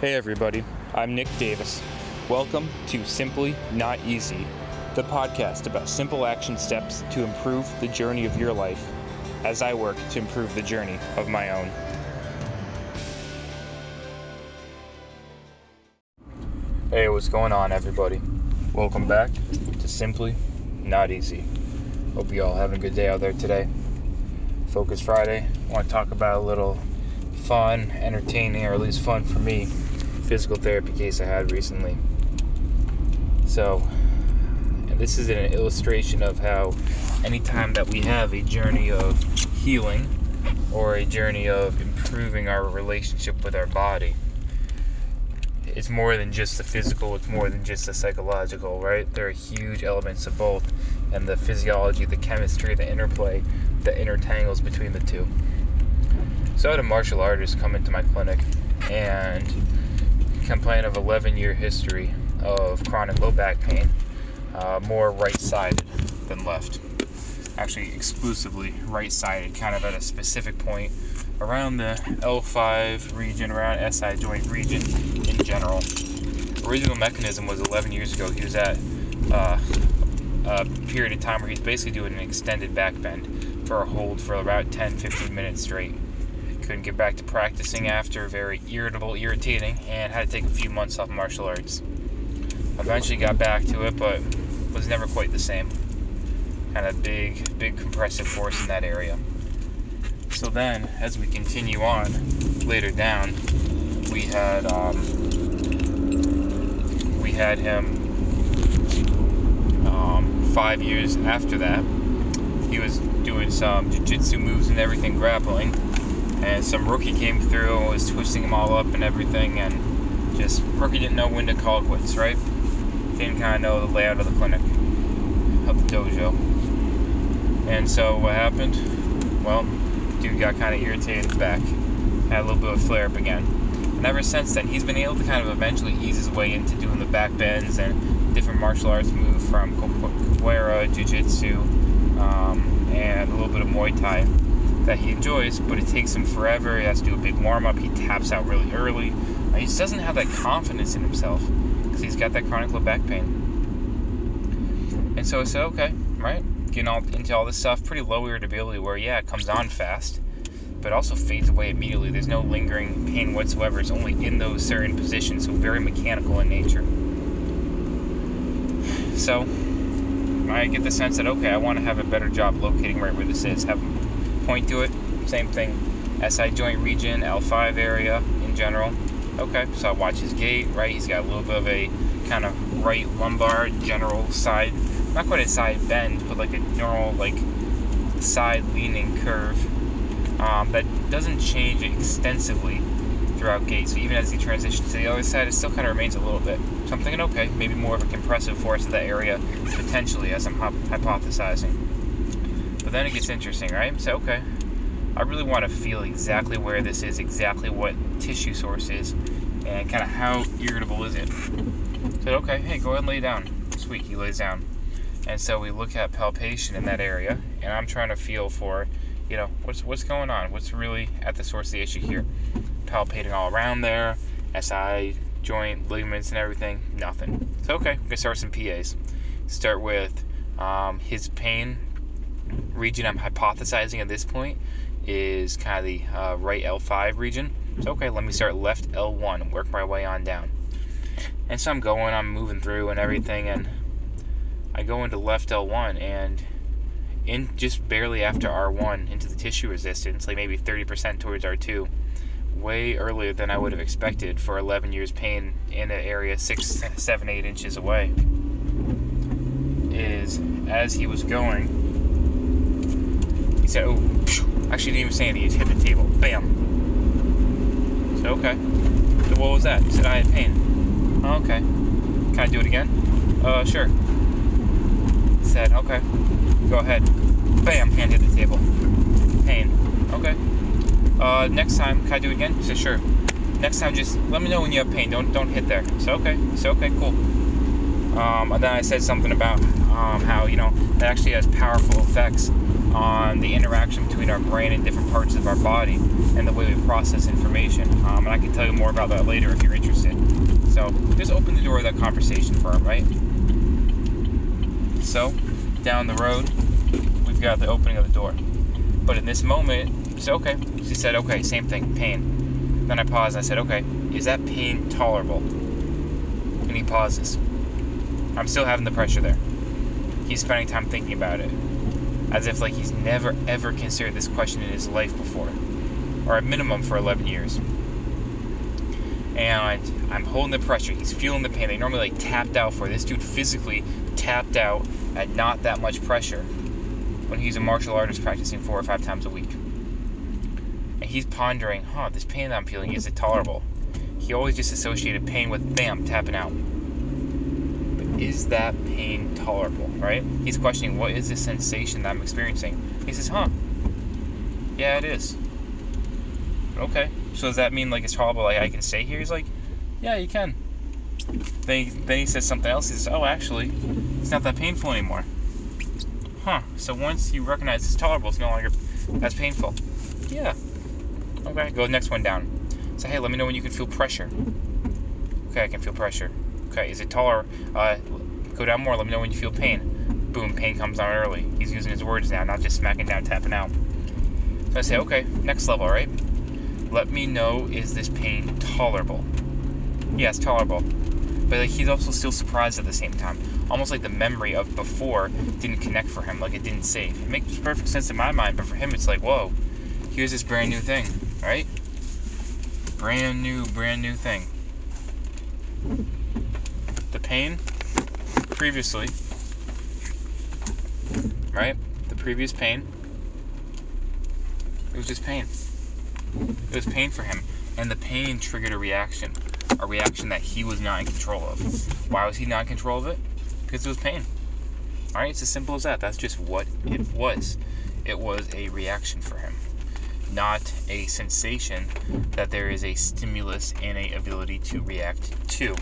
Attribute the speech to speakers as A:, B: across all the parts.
A: Hey everybody, I'm Nick Davis. Welcome to Simply Not Easy, the podcast about simple action steps to improve the journey of your life as I work to improve the journey of my own. Hey, what's going on, everybody? Welcome back to Simply Not Easy. Hope you all having a good day out there today. Focus Friday. I want to talk about a little fun, entertaining, or at least fun for me, physical therapy case I had recently. So, this is an illustration of how anytime that we have a journey of healing or a journey of improving our relationship with our body, it's more than just the physical, it's more than just the psychological, right? There are huge elements of both, and the physiology, the chemistry, the interplay that intertangles between the two. So I had a martial artist come into my clinic and complain of 11 year history of chronic low back pain, uh, more right sided than left. Actually, exclusively right sided, kind of at a specific point around the L5 region, around SI joint region in general. Original mechanism was 11 years ago. He was at uh, a period of time where he's basically doing an extended back bend for a hold for about 10 15 minutes straight. Couldn't get back to practicing after, very irritable, irritating, and had to take a few months off martial arts. Eventually got back to it, but was never quite the same. Kind of big, big compressive force in that area. So then, as we continue on later down, we had um, we had him um, five years after that. He was doing some jiu-jitsu moves and everything, grappling, and some rookie came through and was twisting him all up and everything, and just rookie didn't know when to call quits, right? Didn't kind of know the layout of the clinic, of the dojo. And so what happened? Well, dude got kind of irritated back, had a little bit of flare up again. And ever since then, he's been able to kind of eventually ease his way into doing the back bends and different martial arts move from capoeira, jiu-jitsu, um, and a little bit of Muay Thai that he enjoys, but it takes him forever. He has to do a big warm up. He taps out really early. He just doesn't have that confidence in himself because he's got that chronic low back pain. And so I said, okay, right, getting all into all this stuff, pretty low irritability where, yeah, it comes on fast, but also fades away immediately. There's no lingering pain whatsoever. It's only in those certain positions, so very mechanical in nature. So I get the sense that, okay, I want to have a better job locating right where this is. Have point to it. Same thing. SI joint region, L5 area in general. Okay, so I watch his gait, right? He's got a little bit of a kind of right lumbar general side not quite a side bend, but like a normal like side leaning curve um, that doesn't change extensively throughout gait. So even as he transitions to the other side, it still kind of remains a little bit. So I'm thinking, okay, maybe more of a compressive force in that area potentially, as I'm hypothesizing. But then it gets interesting, right? So okay, I really want to feel exactly where this is, exactly what tissue source is, and kind of how irritable is it. Said, okay, hey, go ahead and lay down. Sweet, he lays down. And so we look at palpation in that area, and I'm trying to feel for, you know, what's what's going on, what's really at the source of the issue here. Palpating all around there, SI joint ligaments and everything, nothing. So okay, we can start with some PAs. Start with um, his pain region. I'm hypothesizing at this point is kind of the uh, right L5 region. So okay, let me start left L1 work my way on down. And so I'm going, I'm moving through and everything, and I go into left L1 and in just barely after R1 into the tissue resistance, like maybe 30% towards R2, way earlier than I would have expected for 11 years pain in an area 6, 7, 8 inches away. Is as he was going, he said, Oh, actually didn't even say anything, he just hit the table. Bam. So, okay. So, what was that? He said, I had pain. Oh, okay. Can I do it again? Uh, sure said, okay, go ahead. Bam, hand hit the table. Pain. Okay. Uh, next time, can I do it again? He said, sure. Next time, just let me know when you have pain. Don't don't hit there. So okay. So okay, cool. Um, and then I said something about um, how you know it actually has powerful effects on the interaction between our brain and different parts of our body and the way we process information. Um, and I can tell you more about that later if you're interested. So just open the door of that conversation for him, right? So down the road, we've got the opening of the door. But in this moment, said, okay. She said, okay, same thing, pain. Then I paused and I said, okay, is that pain tolerable? And he pauses. I'm still having the pressure there. He's spending time thinking about it. As if like he's never ever considered this question in his life before. Or at minimum for 11 years. And I'm holding the pressure. He's feeling the pain. They normally like tapped out for. This dude physically tapped out at not that much pressure when he's a martial artist practicing four or five times a week. And he's pondering, huh, this pain that I'm feeling, is it tolerable? He always just associated pain with bam, tapping out. Is that pain tolerable, right? He's questioning, what is this sensation that I'm experiencing? He says, huh, yeah, it is. Okay, so does that mean like it's tolerable, like I can stay here? He's like, yeah, you can. Then he, then he says something else. He says, oh, actually, it's not that painful anymore. Huh, so once you recognize it's tolerable, it's no longer as painful. Yeah. Okay, go next one down. Say, hey, let me know when you can feel pressure. Okay, I can feel pressure. Okay, is it taller? Uh, go down more. Let me know when you feel pain. Boom, pain comes on early. He's using his words now, not just smacking down, tapping out. So I say, okay, next level, right? Let me know, is this pain tolerable? Yes, tolerable. But like, he's also still surprised at the same time. Almost like the memory of before didn't connect for him, like it didn't save. It makes perfect sense in my mind, but for him, it's like, whoa, here's this brand new thing, right? Brand new, brand new thing. The pain previously, right? The previous pain, it was just pain. It was pain for him. And the pain triggered a reaction. A reaction that he was not in control of. Why was he not in control of it? Because it was pain. Alright, it's as simple as that. That's just what it was. It was a reaction for him. Not a sensation that there is a stimulus and a ability to react to.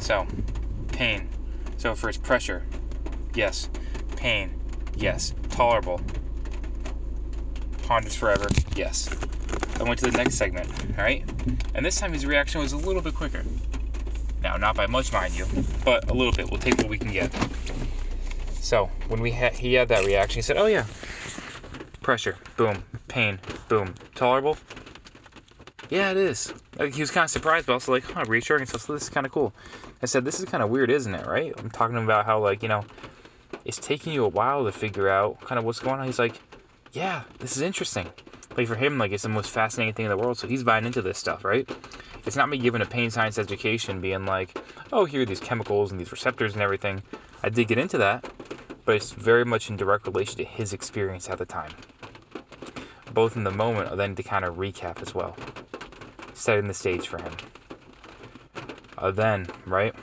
A: So, pain. So first pressure. Yes. Pain. Yes. Tolerable. Ponders forever. Yes. I went to the next segment, alright? And this time his reaction was a little bit quicker. Now, not by much, mind you, but a little bit. We'll take what we can get. So, when we had he had that reaction, he said, "Oh yeah, pressure, boom, pain, boom, tolerable." Yeah, it is. Like, he was kind of surprised, but also like, huh, reassuring. So, so this is kind of cool. I said, "This is kind of weird, isn't it?" Right? I'm talking about how like you know, it's taking you a while to figure out kind of what's going on. He's like, "Yeah, this is interesting." Like for him, like it's the most fascinating thing in the world. So he's buying into this stuff, right? It's not me giving a pain science education, being like, "Oh, here are these chemicals and these receptors and everything." I did get into that, but it's very much in direct relation to his experience at the time, both in the moment, and then to kind of recap as well, setting the stage for him. Uh, then, right,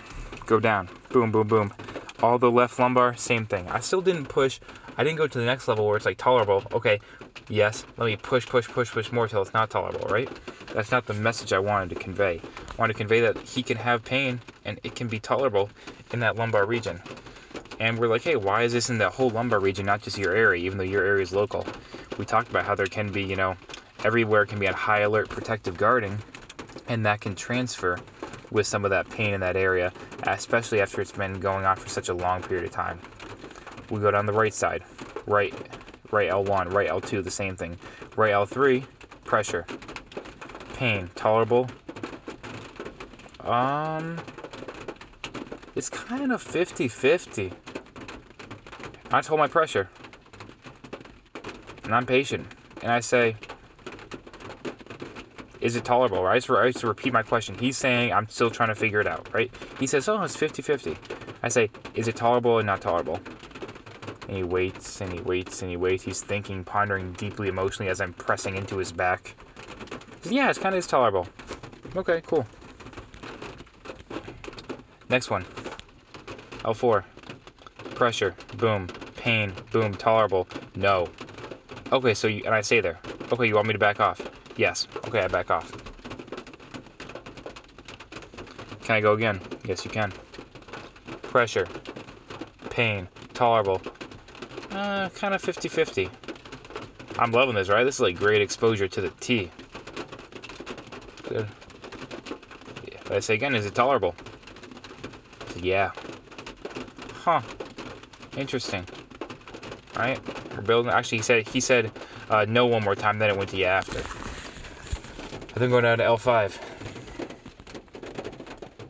A: go down, boom, boom, boom. All the left lumbar, same thing. I still didn't push. I didn't go to the next level where it's like tolerable. Okay, yes, let me push, push, push, push more till it's not tolerable, right? That's not the message I wanted to convey. I wanted to convey that he can have pain and it can be tolerable in that lumbar region. And we're like, hey, why is this in the whole lumbar region, not just your area, even though your area is local? We talked about how there can be, you know, everywhere can be on high alert protective guarding, and that can transfer with some of that pain in that area, especially after it's been going on for such a long period of time. We go down the right side, right, right L1, right L2, the same thing. Right L3, pressure, pain, tolerable. Um, it's kind of 50 50. I told my pressure. And I'm patient. And I say, is it tolerable? Right? So I used to repeat my question. He's saying, I'm still trying to figure it out, right? He says, oh, it's 50 50. I say, is it tolerable and not tolerable? And he waits and he waits and he waits. He's thinking, pondering deeply emotionally as I'm pressing into his back. Says, yeah, it's kind of tolerable. Okay, cool. Next one. L4. Pressure. Boom. Pain. Boom. Tolerable. No. Okay, so you, and I say there. Okay, you want me to back off? Yes. Okay, I back off. Can I go again? Yes, you can. Pressure. Pain. Tolerable. uh, kind of 50 50. I'm loving this, right? This is like great exposure to the T. Good. Yeah. But I say again, is it tolerable? Yeah. Huh. Interesting. All right. We're building. Actually, he said he said uh, no one more time. Then it went to yeah after. I think going down to L5.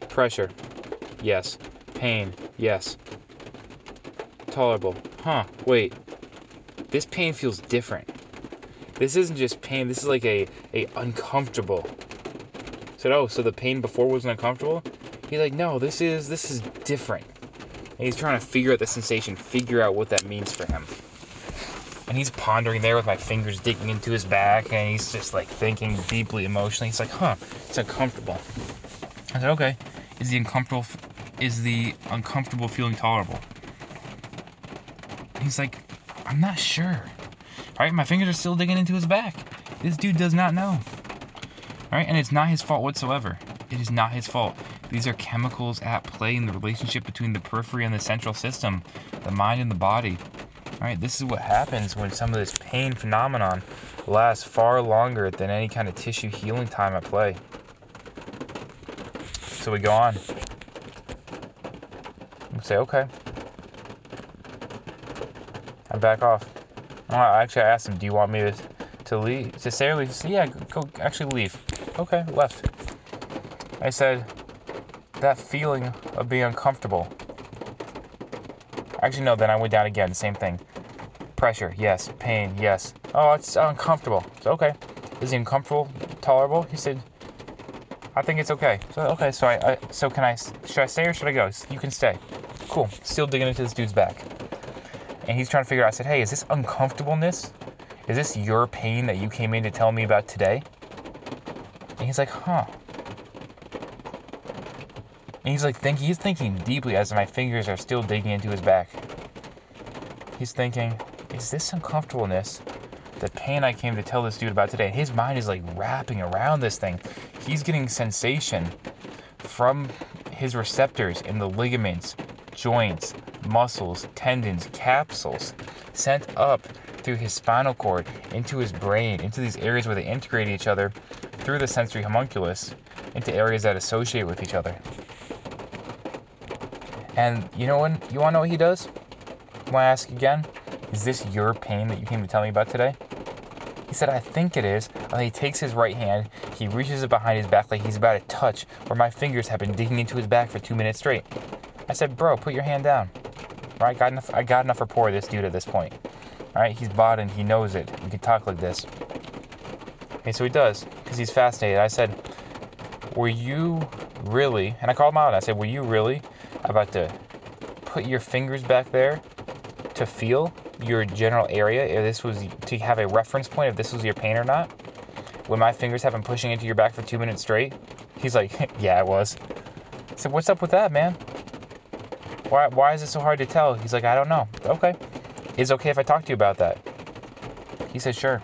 A: Pressure. Yes. Pain. Yes. Tolerable. Huh. Wait. This pain feels different. This isn't just pain. This is like a a uncomfortable. said, oh, so the pain before wasn't uncomfortable? He's like, no, this is this is different. And he's trying to figure out the sensation, figure out what that means for him. And he's pondering there with my fingers digging into his back, and he's just like thinking deeply emotionally. He's like, huh, it's uncomfortable. I said, okay. Is the uncomfortable is the uncomfortable feeling tolerable? He's like, I'm not sure. All right, my fingers are still digging into his back. This dude does not know. All right, and it's not his fault whatsoever. It is not his fault. These are chemicals at play in the relationship between the periphery and the central system, the mind and the body. All right, this is what happens when some of this pain phenomenon lasts far longer than any kind of tissue healing time at play. So we go on. Say, okay. I back off. actually, I asked him, do you want me to, to leave? To say leave? He yeah, go, actually leave. Okay, left. I said, that feeling of being uncomfortable. Actually, no, then I went down again, same thing. Pressure, yes. Pain, yes. Oh, it's uncomfortable. So, okay. Is it uncomfortable, tolerable? He said, I think it's okay. So, okay, so I, I, so can I, should I stay or should I go? You can stay. Cool. Still digging into this dude's back. And he's trying to figure out, I said, hey, is this uncomfortableness? Is this your pain that you came in to tell me about today? And he's like, huh. And he's like thinking, he's thinking deeply as my fingers are still digging into his back. He's thinking, is this uncomfortableness the pain I came to tell this dude about today? And His mind is like wrapping around this thing. He's getting sensation from his receptors in the ligaments, joints, muscles, tendons, capsules sent up through his spinal cord into his brain, into these areas where they integrate each other through the sensory homunculus into areas that associate with each other. And you know what? You want to know what he does? When I ask again, is this your pain that you came to tell me about today? He said, I think it is. And he takes his right hand, he reaches it behind his back like he's about to touch where my fingers have been digging into his back for two minutes straight. I said, Bro, put your hand down. Right, got enough, I got enough rapport with this dude at this point. All right, he's bought and he knows it. We can talk like this. Okay, so he does, because he's fascinated. I said, Were you really, and I called him out, I said, Were you really about to put your fingers back there to feel your general area if this was to have a reference point if this was your pain or not. When my fingers have been pushing into your back for two minutes straight he's like yeah it was. I said what's up with that man? Why, why is it so hard to tell? He's like i don't know. Okay. Is okay if i talk to you about that? He said sure.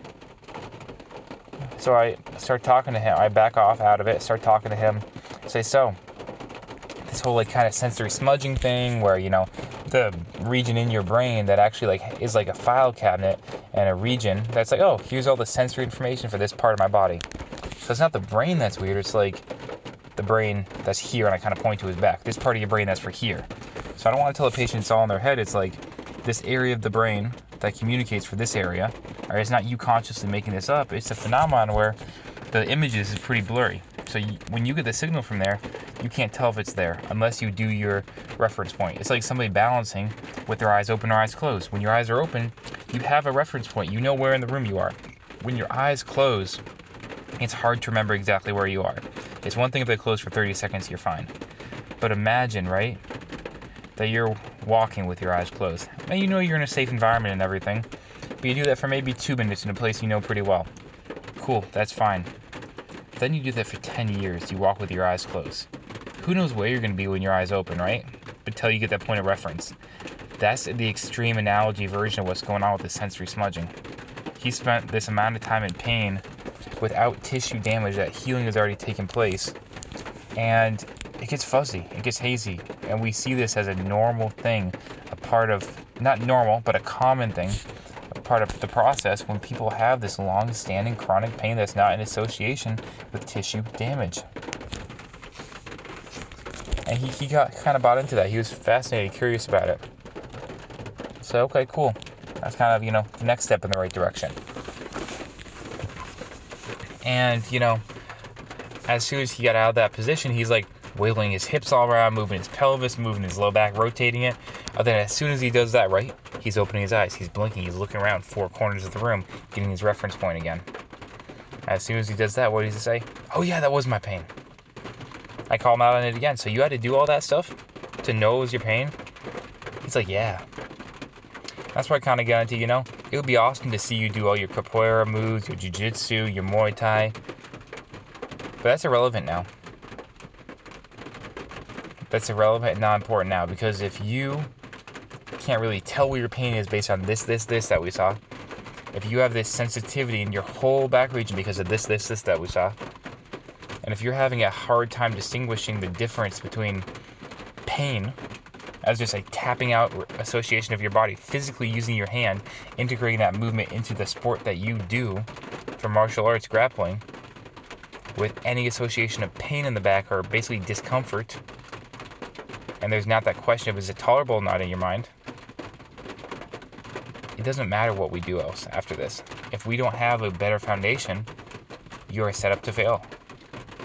A: So i start talking to him. I back off out of it start talking to him. Say so this whole like kind of sensory smudging thing where you know the region in your brain that actually like is like a file cabinet and a region that's like oh here's all the sensory information for this part of my body. So it's not the brain that's weird it's like the brain that's here and i kind of point to his back. This part of your brain that's for here. So i don't want to tell a patient it's all in their head it's like this area of the brain that communicates for this area or it's not you consciously making this up it's a phenomenon where the images is pretty blurry. So you, when you get the signal from there, you can't tell if it's there unless you do your reference point. It's like somebody balancing with their eyes open or eyes closed. When your eyes are open, you have a reference point. You know where in the room you are. When your eyes close, it's hard to remember exactly where you are. It's one thing if they close for 30 seconds, you're fine. But imagine, right, that you're walking with your eyes closed. And you know you're in a safe environment and everything, but you do that for maybe two minutes in a place you know pretty well. Cool, that's fine. Then you do that for 10 years. You walk with your eyes closed. Who knows where you're going to be when your eyes open, right? Until you get that point of reference. That's the extreme analogy version of what's going on with the sensory smudging. He spent this amount of time in pain without tissue damage, that healing has already taken place. And it gets fuzzy, it gets hazy. And we see this as a normal thing, a part of not normal, but a common thing, a part of the process when people have this long standing chronic pain that's not in association with tissue damage. And he, he got kind of bought into that. He was fascinated, curious about it. So, okay, cool. That's kind of, you know, the next step in the right direction. And, you know, as soon as he got out of that position, he's like wiggling his hips all around, moving his pelvis, moving his low back, rotating it. And then as soon as he does that, right, he's opening his eyes, he's blinking, he's looking around four corners of the room, getting his reference point again. As soon as he does that, what does he say? Oh yeah, that was my pain. I call him out on it again. So you had to do all that stuff to know it was your pain? He's like, yeah. That's where I kind of got into, you know, it would be awesome to see you do all your capoeira moves, your jiu-jitsu, your Muay Thai. But that's irrelevant now. That's irrelevant and not important now because if you can't really tell where your pain is based on this, this, this that we saw, if you have this sensitivity in your whole back region because of this, this, this that we saw, and if you're having a hard time distinguishing the difference between pain as just a tapping out association of your body, physically using your hand, integrating that movement into the sport that you do for martial arts grappling, with any association of pain in the back or basically discomfort, and there's not that question of is it tolerable or not in your mind, it doesn't matter what we do else after this. If we don't have a better foundation, you are set up to fail.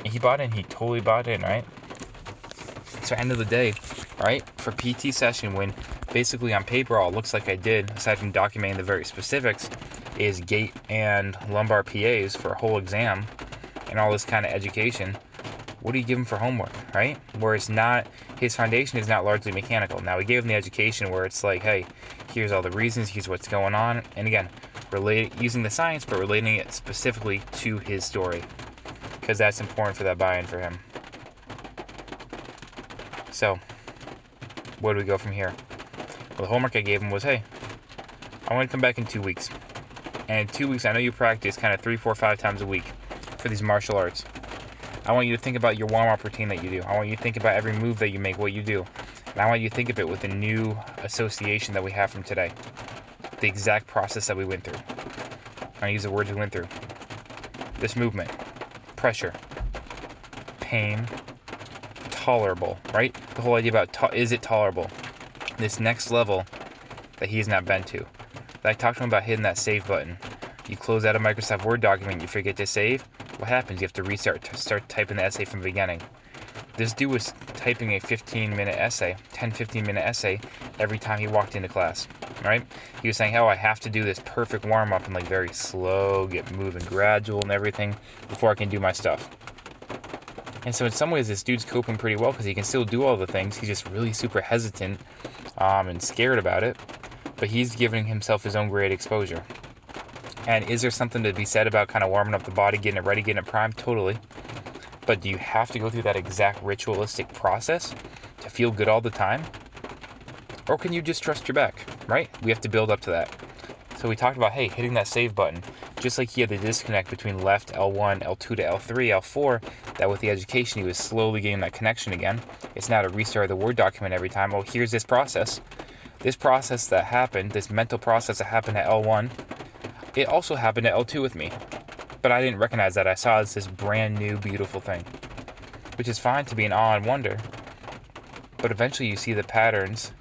A: He bought in, he totally bought in, right? So end of the day, right? For PT session, when basically on paper all looks like I did, aside from documenting the very specifics, is gait and lumbar PAs for a whole exam and all this kind of education. What do you give him for homework, right? Where it's not his foundation is not largely mechanical. Now we gave him the education where it's like, hey, here's all the reasons, here's what's going on, and again, relate using the science but relating it specifically to his story because that's important for that buy-in for him. So, where do we go from here? Well, the homework I gave him was, hey, I want to come back in two weeks. And in two weeks, I know you practice kind of three, four, five times a week for these martial arts. I want you to think about your warm up routine that you do. I want you to think about every move that you make, what you do. And I want you to think of it with a new association that we have from today. The exact process that we went through. I use the words we went through. This movement, pressure, pain, tolerable, right? The whole idea about to- is it tolerable? This next level that he's not been to. I talked to him about hitting that save button. You close out a Microsoft Word document, you forget to save. What happens? You have to restart, start typing the essay from the beginning. This dude was typing a 15 minute essay, 10 15 minute essay every time he walked into class, right? He was saying, Oh, I have to do this perfect warm up and like very slow, get moving gradual and everything before I can do my stuff. And so, in some ways, this dude's coping pretty well because he can still do all the things. He's just really super hesitant um, and scared about it. But he's giving himself his own great exposure. And is there something to be said about kind of warming up the body, getting it ready, getting it primed? Totally. But do you have to go through that exact ritualistic process to feel good all the time? Or can you just trust your back, right? We have to build up to that. So we talked about, hey, hitting that save button, just like he had the disconnect between left L1, L2 to L3, L4, that with the education he was slowly getting that connection again. It's not a restart of the Word document every time. Oh, here's this process. This process that happened, this mental process that happened at L1, it also happened at L2 with me. But I didn't recognize that. I saw as this brand new, beautiful thing. Which is fine to be an awe and wonder. But eventually you see the patterns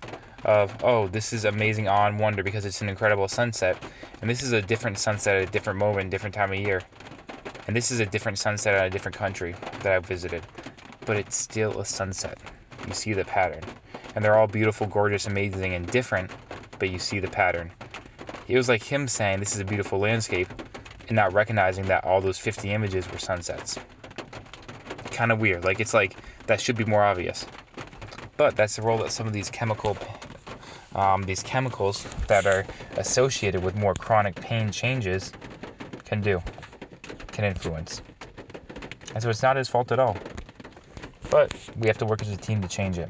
A: of, oh, this is amazing and wonder because it's an incredible sunset. And this is a different sunset at a different moment, different time of year. And this is a different sunset at a different country that I've visited. But it's still a sunset. You see the pattern. And they're all beautiful, gorgeous, amazing, and different, but you see the pattern. It was like him saying, This is a beautiful landscape, and not recognizing that all those 50 images were sunsets. Kind of weird. Like, it's like that should be more obvious. But that's the role that some of these chemical um, these chemicals that are associated with more chronic pain changes can do, can influence. And so it's not his fault at all. But we have to work as a team to change it.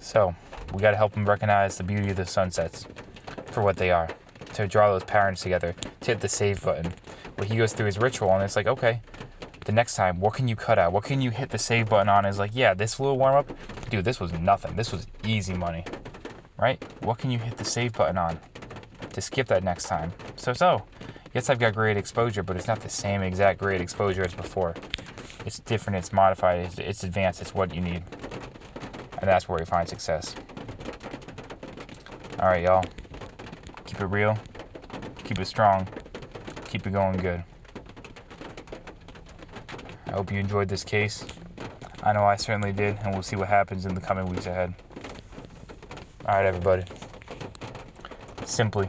A: So we got to help him recognize the beauty of the sunsets for what they are, to draw those patterns together, to hit the save button. Where he goes through his ritual and it's like, okay, the next time, what can you cut out? What can you hit the save button on? Is like, yeah, this little warm up, dude, this was nothing. This was easy money. Right? What can you hit the save button on to skip that next time? So, so, yes, I've got great exposure, but it's not the same exact great exposure as before. It's different, it's modified, it's, it's advanced, it's what you need. And that's where you find success. All right, y'all. Keep it real, keep it strong, keep it going good. I hope you enjoyed this case. I know I certainly did, and we'll see what happens in the coming weeks ahead. All right, everybody. Simply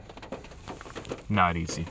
A: not easy.